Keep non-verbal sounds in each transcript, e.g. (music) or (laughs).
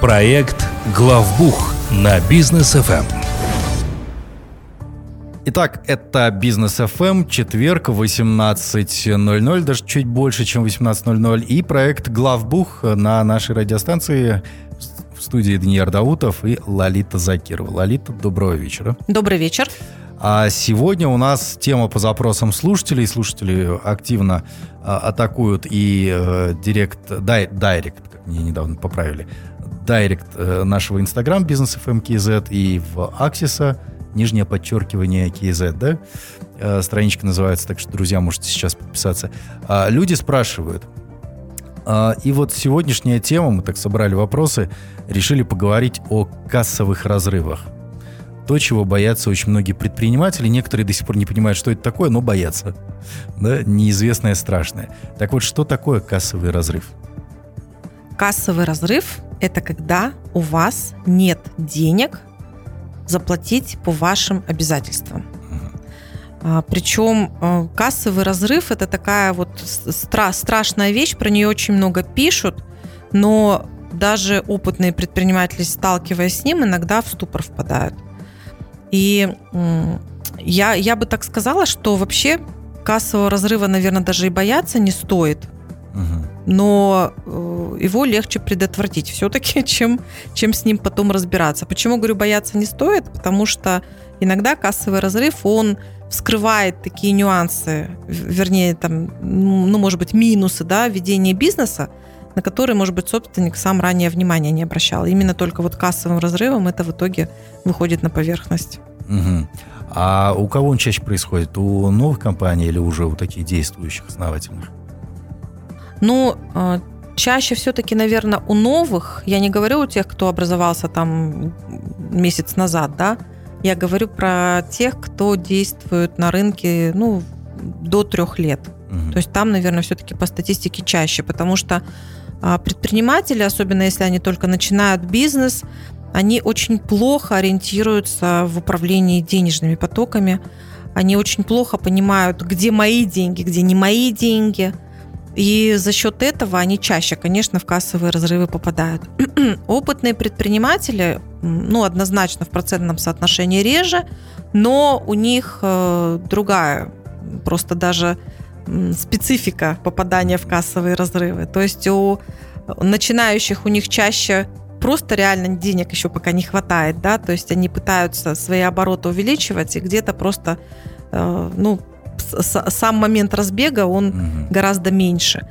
Проект «Главбух» на бизнес ФМ. Итак, это Бизнес FM, четверг, 18.00, даже чуть больше, чем 18.00, и проект «Главбух» на нашей радиостанции в студии Даниил Даутов и Лолита Закирова. Лолита, доброго вечера. Добрый вечер. А сегодня у нас тема по запросам слушателей. Слушатели активно а, атакуют и э, директ, дай, директ, как мне недавно поправили, директ э, нашего Инстаграм бизнес FM и в Аксиса нижнее подчеркивание KZ, да? Э, страничка называется, так что, друзья, можете сейчас подписаться. А, люди спрашивают, а, и вот сегодняшняя тема, мы так собрали вопросы, решили поговорить о кассовых разрывах. То, чего боятся очень многие предприниматели. Некоторые до сих пор не понимают, что это такое, но боятся. Да? Неизвестное страшное. Так вот, что такое кассовый разрыв? Кассовый разрыв – это когда у вас нет денег заплатить по вашим обязательствам. А, причем а, кассовый разрыв это такая вот стра- страшная вещь, про нее очень много пишут, но даже опытные предприниматели, сталкиваясь с ним, иногда в ступор впадают. И я, я бы так сказала, что вообще кассового разрыва, наверное, даже и бояться не стоит. Но э, его легче предотвратить все-таки, (laughs) чем, чем с ним потом разбираться. Почему, говорю, бояться не стоит? Потому что иногда кассовый разрыв, он вскрывает такие нюансы, вернее, там, ну, может быть, минусы, да, ведения бизнеса, на которые, может быть, собственник сам ранее внимания не обращал. Именно только вот кассовым разрывом это в итоге выходит на поверхность. Угу. А у кого он чаще происходит? У новых компаний или уже у таких действующих, основательных? Ну, а, чаще все-таки, наверное, у новых, я не говорю у тех, кто образовался там месяц назад, да, я говорю про тех, кто действует на рынке, ну, до трех лет. Угу. То есть там, наверное, все-таки по статистике чаще, потому что а, предприниматели, особенно если они только начинают бизнес, они очень плохо ориентируются в управлении денежными потоками. Они очень плохо понимают, где мои деньги, где не мои деньги. И за счет этого они чаще, конечно, в кассовые разрывы попадают. (clears throat) Опытные предприниматели, ну, однозначно в процентном соотношении реже, но у них э, другая, просто даже специфика попадания в кассовые разрывы. То есть у начинающих у них чаще просто реально денег еще пока не хватает, да, то есть они пытаются свои обороты увеличивать, и где-то просто, э, ну, сам момент разбега, он угу. гораздо меньше.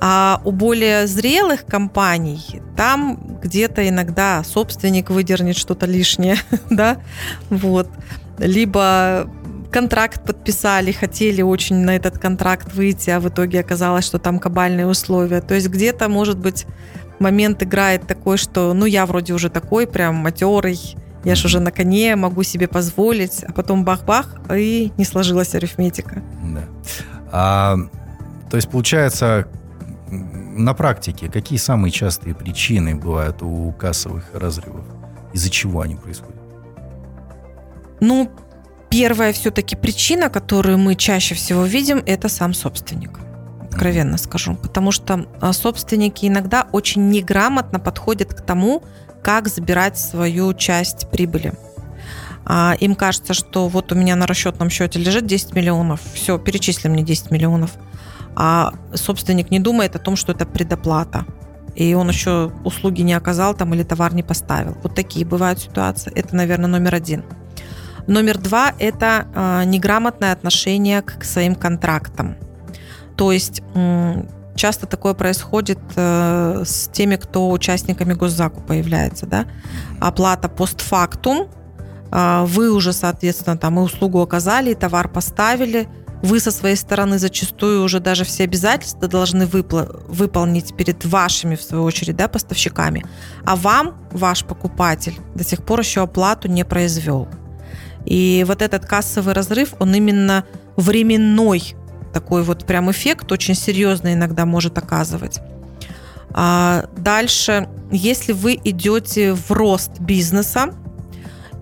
А у более зрелых компаний там где-то иногда собственник выдернет что-то лишнее, (laughs) да, вот. Либо контракт подписали, хотели очень на этот контракт выйти, а в итоге оказалось, что там кабальные условия. То есть где-то, может быть, момент играет такой, что ну я вроде уже такой прям матерый, я же уже на коне, могу себе позволить, а потом бах-бах, и не сложилась арифметика. Да. А, то есть, получается, на практике какие самые частые причины бывают у кассовых разрывов? Из-за чего они происходят? Ну, первая все-таки причина, которую мы чаще всего видим, это сам собственник. Откровенно скажу. Потому что а, собственники иногда очень неграмотно подходят к тому, как забирать свою часть прибыли. А, им кажется, что вот у меня на расчетном счете лежит 10 миллионов, все, перечисли мне 10 миллионов. А собственник не думает о том, что это предоплата. И он еще услуги не оказал там или товар не поставил. Вот такие бывают ситуации. Это, наверное, номер один. Номер два – это э, неграмотное отношение к своим контрактам. То есть часто такое происходит э, с теми, кто участниками госзакупа является, да, оплата постфактум, э, вы уже, соответственно, там и услугу оказали, и товар поставили, вы со своей стороны зачастую уже даже все обязательства должны выпла- выполнить перед вашими, в свою очередь, да, поставщиками, а вам ваш покупатель до сих пор еще оплату не произвел. И вот этот кассовый разрыв, он именно временной такой вот прям эффект очень серьезный иногда может оказывать. А дальше, если вы идете в рост бизнеса,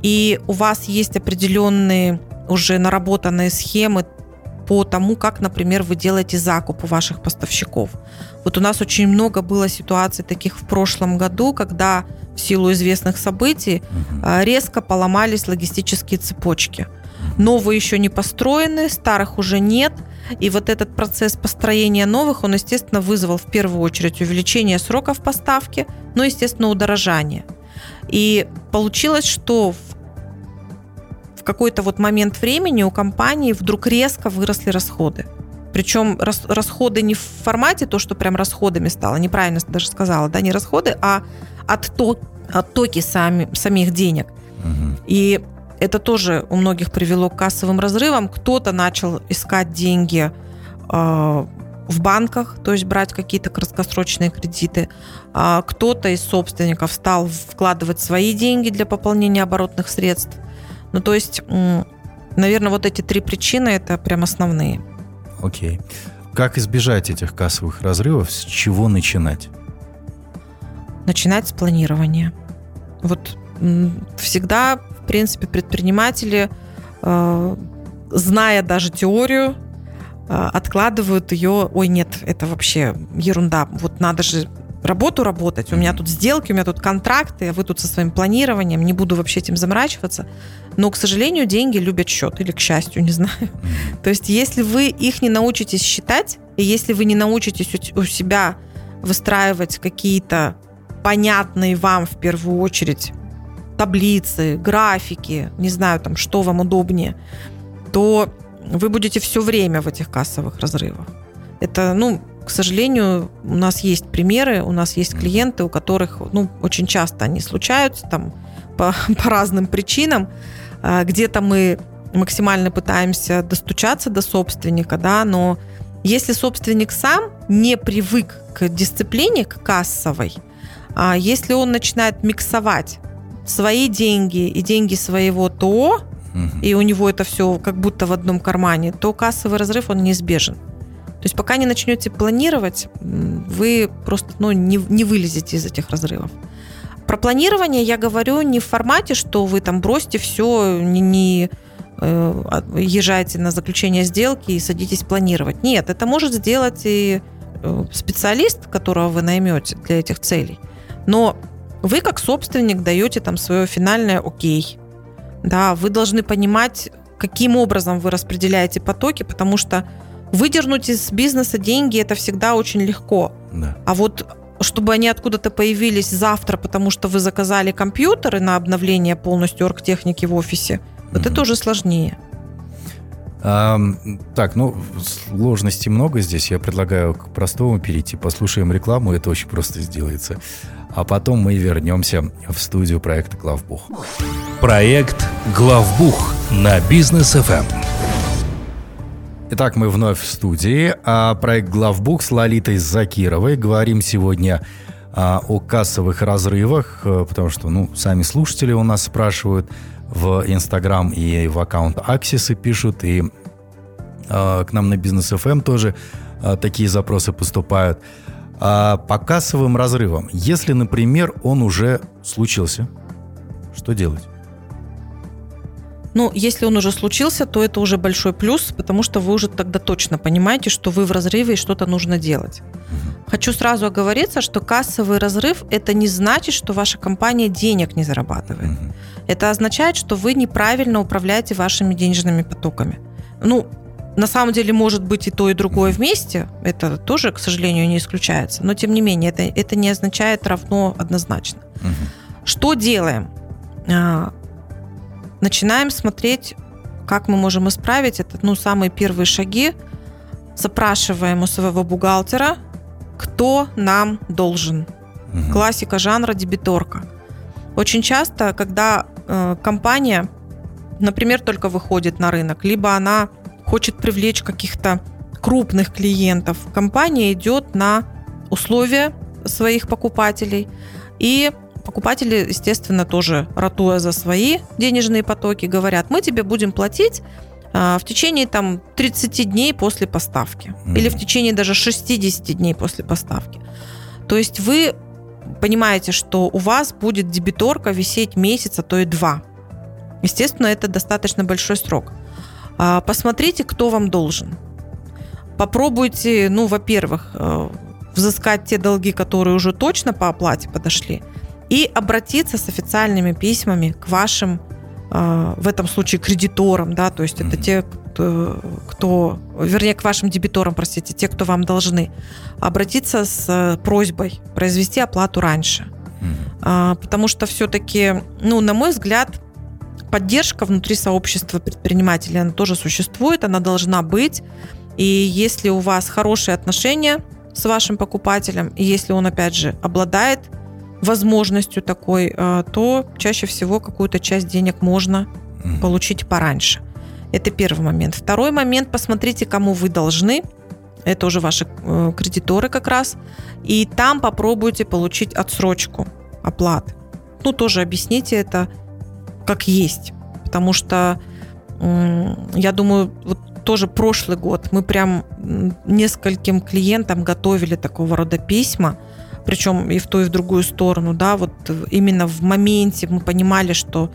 и у вас есть определенные уже наработанные схемы по тому, как, например, вы делаете закуп у ваших поставщиков. Вот у нас очень много было ситуаций таких в прошлом году, когда в силу известных событий угу. резко поломались логистические цепочки. Новые еще не построены, старых уже нет. И вот этот процесс построения новых, он, естественно, вызвал в первую очередь увеличение сроков поставки, но, естественно, удорожание. И получилось, что в какой-то вот момент времени у компании вдруг резко выросли расходы. Причем рас, расходы не в формате то, что прям расходами стало, неправильно даже сказала, да, не расходы, а отток, оттоки сами, самих денег. Угу. И это тоже у многих привело к кассовым разрывам. Кто-то начал искать деньги э, в банках, то есть брать какие-то краткосрочные кредиты. А кто-то из собственников стал вкладывать свои деньги для пополнения оборотных средств. Ну, то есть, наверное, вот эти три причины это прям основные. Окей. Как избежать этих кассовых разрывов? С чего начинать? Начинать с планирования. Вот всегда, в принципе, предприниматели, э, зная даже теорию, э, откладывают ее, ой, нет, это вообще ерунда, вот надо же работу работать, у меня тут сделки, у меня тут контракты, а вы тут со своим планированием, не буду вообще этим заморачиваться. Но, к сожалению, деньги любят счет, или к счастью, не (laughs) знаю. То есть, если вы их не научитесь считать, и если вы не научитесь у себя выстраивать какие-то понятные вам в первую очередь таблицы, графики, не знаю, там, что вам удобнее, то вы будете все время в этих кассовых разрывах. Это, ну, к сожалению, у нас есть примеры, у нас есть клиенты, у которых, ну, очень часто они случаются там по, (laughs) по разным причинам. А, где-то мы максимально пытаемся достучаться до собственника, да, но если собственник сам не привык к дисциплине, к кассовой, а если он начинает миксовать свои деньги и деньги своего ТО, и у него это все как будто в одном кармане, то кассовый разрыв, он неизбежен. То есть пока не начнете планировать, вы просто ну, не, не вылезете из этих разрывов. Про планирование я говорю не в формате, что вы там бросьте все, не, не э, езжайте на заключение сделки и садитесь планировать. Нет, это может сделать и э, специалист, которого вы наймете для этих целей. Но вы как собственник даете там свое финальное окей. Да, вы должны понимать, каким образом вы распределяете потоки, потому что Выдернуть из бизнеса деньги это всегда очень легко. Да. А вот чтобы они откуда-то появились завтра, потому что вы заказали компьютеры на обновление полностью оргтехники в офисе, вот mm это уже сложнее. А, так, ну, сложностей много здесь. Я предлагаю к простому перейти. Послушаем рекламу, это очень просто сделается. А потом мы вернемся в студию проекта «Главбух». Проект «Главбух» на бизнес FM. Итак, мы вновь в студии. А проект «Главбук» с Лолитой Закировой. Говорим сегодня а, о кассовых разрывах, а, потому что, ну, сами слушатели у нас спрашивают в Инстаграм и в аккаунт Аксисы пишут, и а, к нам на Бизнес FM тоже а, такие запросы поступают. А, по кассовым разрывам, если, например, он уже случился, что делать? Ну, если он уже случился, то это уже большой плюс, потому что вы уже тогда точно понимаете, что вы в разрыве и что-то нужно делать. Хочу сразу оговориться, что кассовый разрыв – это не значит, что ваша компания денег не зарабатывает. Это означает, что вы неправильно управляете вашими денежными потоками. Ну, на самом деле может быть и то, и другое вместе. Это тоже, к сожалению, не исключается. Но тем не менее, это, это не означает равно однозначно. Что делаем? А, начинаем смотреть, как мы можем исправить это, ну, самые первые шаги. Запрашиваем у своего бухгалтера, кто нам должен. Угу. Классика жанра дебиторка. Очень часто, когда э, компания, например, только выходит на рынок, либо она хочет привлечь каких-то крупных клиентов, компания идет на условия своих покупателей и покупатели, естественно, тоже ратуя за свои денежные потоки, говорят, мы тебе будем платить в течение там 30 дней после поставки mm-hmm. или в течение даже 60 дней после поставки. То есть вы понимаете, что у вас будет дебиторка висеть месяц, а то и два. Естественно, это достаточно большой срок. А, посмотрите, кто вам должен. Попробуйте, ну, во-первых, э, взыскать те долги, которые уже точно по оплате подошли, и обратиться с официальными письмами к вашим, в этом случае, кредиторам, да, то есть это те, кто, вернее, к вашим дебиторам, простите, те, кто вам должны, обратиться с э, просьбой произвести оплату раньше. Mm-hmm. Потому что все-таки, ну, на мой взгляд, поддержка внутри сообщества предпринимателей, она тоже существует, она должна быть. И если у вас хорошие отношения с вашим покупателем, и если он, опять же, обладает возможностью такой, э, то чаще всего какую-то часть денег можно получить пораньше. Это первый момент. Второй момент, посмотрите, кому вы должны. Это уже ваши э, кредиторы как раз. И там попробуйте получить отсрочку оплаты. Ну, тоже объясните это как есть. Потому что, я думаю, вот тоже прошлый год мы прям нескольким клиентам готовили такого рода письма, причем и в ту, и в другую сторону, да, вот именно в моменте мы понимали, что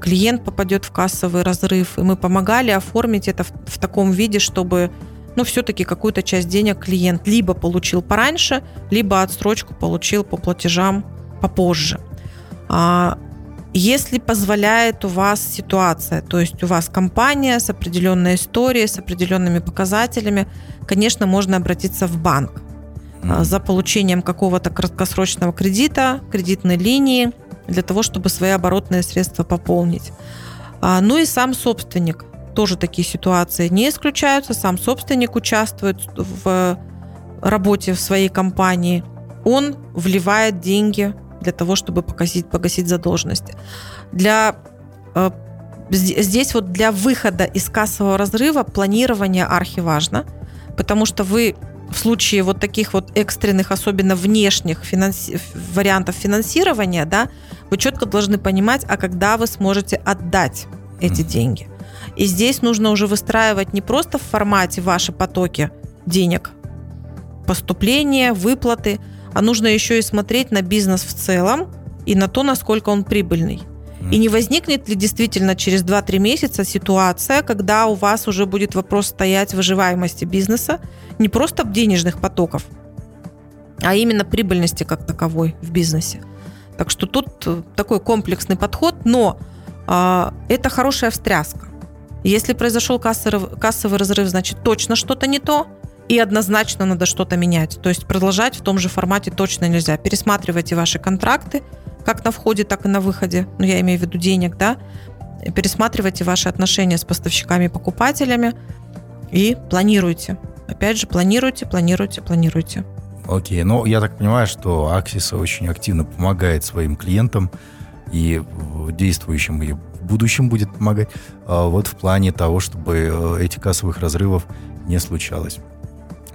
клиент попадет в кассовый разрыв, и мы помогали оформить это в, в таком виде, чтобы ну, все-таки какую-то часть денег клиент либо получил пораньше, либо отсрочку получил по платежам попозже. А если позволяет у вас ситуация, то есть у вас компания с определенной историей, с определенными показателями, конечно, можно обратиться в банк за получением какого-то краткосрочного кредита, кредитной линии, для того, чтобы свои оборотные средства пополнить. А, ну и сам собственник. Тоже такие ситуации не исключаются. Сам собственник участвует в работе в своей компании. Он вливает деньги для того, чтобы погасить, погасить задолженности. Для э, здесь вот для выхода из кассового разрыва планирование архиважно, потому что вы в случае вот таких вот экстренных, особенно внешних финанси- вариантов финансирования, да, вы четко должны понимать, а когда вы сможете отдать эти деньги. И здесь нужно уже выстраивать не просто в формате ваши потоки денег, поступления, выплаты, а нужно еще и смотреть на бизнес в целом и на то, насколько он прибыльный. И не возникнет ли действительно через 2-3 месяца ситуация, когда у вас уже будет вопрос стоять выживаемости бизнеса, не просто денежных потоков, а именно прибыльности как таковой в бизнесе. Так что тут э, такой комплексный подход, но э, это хорошая встряска. Если произошел кассовый, кассовый разрыв, значит точно что-то не то, и однозначно надо что-то менять. То есть продолжать в том же формате точно нельзя. Пересматривайте ваши контракты, как на входе, так и на выходе, ну я имею в виду денег, да, пересматривайте ваши отношения с поставщиками и покупателями и планируйте. Опять же, планируйте, планируйте, планируйте. Окей, ну я так понимаю, что Аксис очень активно помогает своим клиентам и действующим, и в будущем будет помогать а, вот в плане того, чтобы э, этих кассовых разрывов не случалось.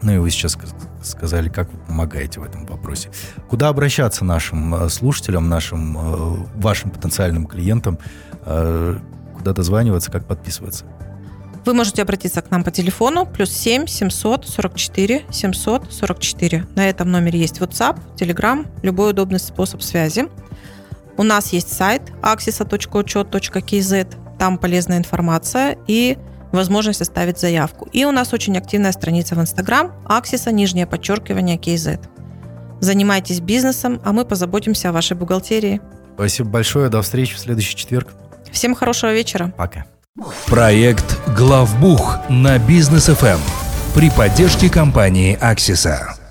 Ну и вы сейчас сказали, как вы помогаете в этом вопросе. Куда обращаться нашим э, слушателям, нашим, э, вашим потенциальным клиентам? Э, куда дозваниваться, как подписываться? Вы можете обратиться к нам по телефону плюс 7 744 744. На этом номере есть WhatsApp, Telegram, любой удобный способ связи. У нас есть сайт axisa.учет.kz, там полезная информация и возможность оставить заявку. И у нас очень активная страница в Инстаграм Аксиса, нижнее подчеркивание KZ. Занимайтесь бизнесом, а мы позаботимся о вашей бухгалтерии. Спасибо большое. До встречи в следующий четверг. Всем хорошего вечера. Пока. Проект «Главбух» на Бизнес ФМ при поддержке компании «Аксиса».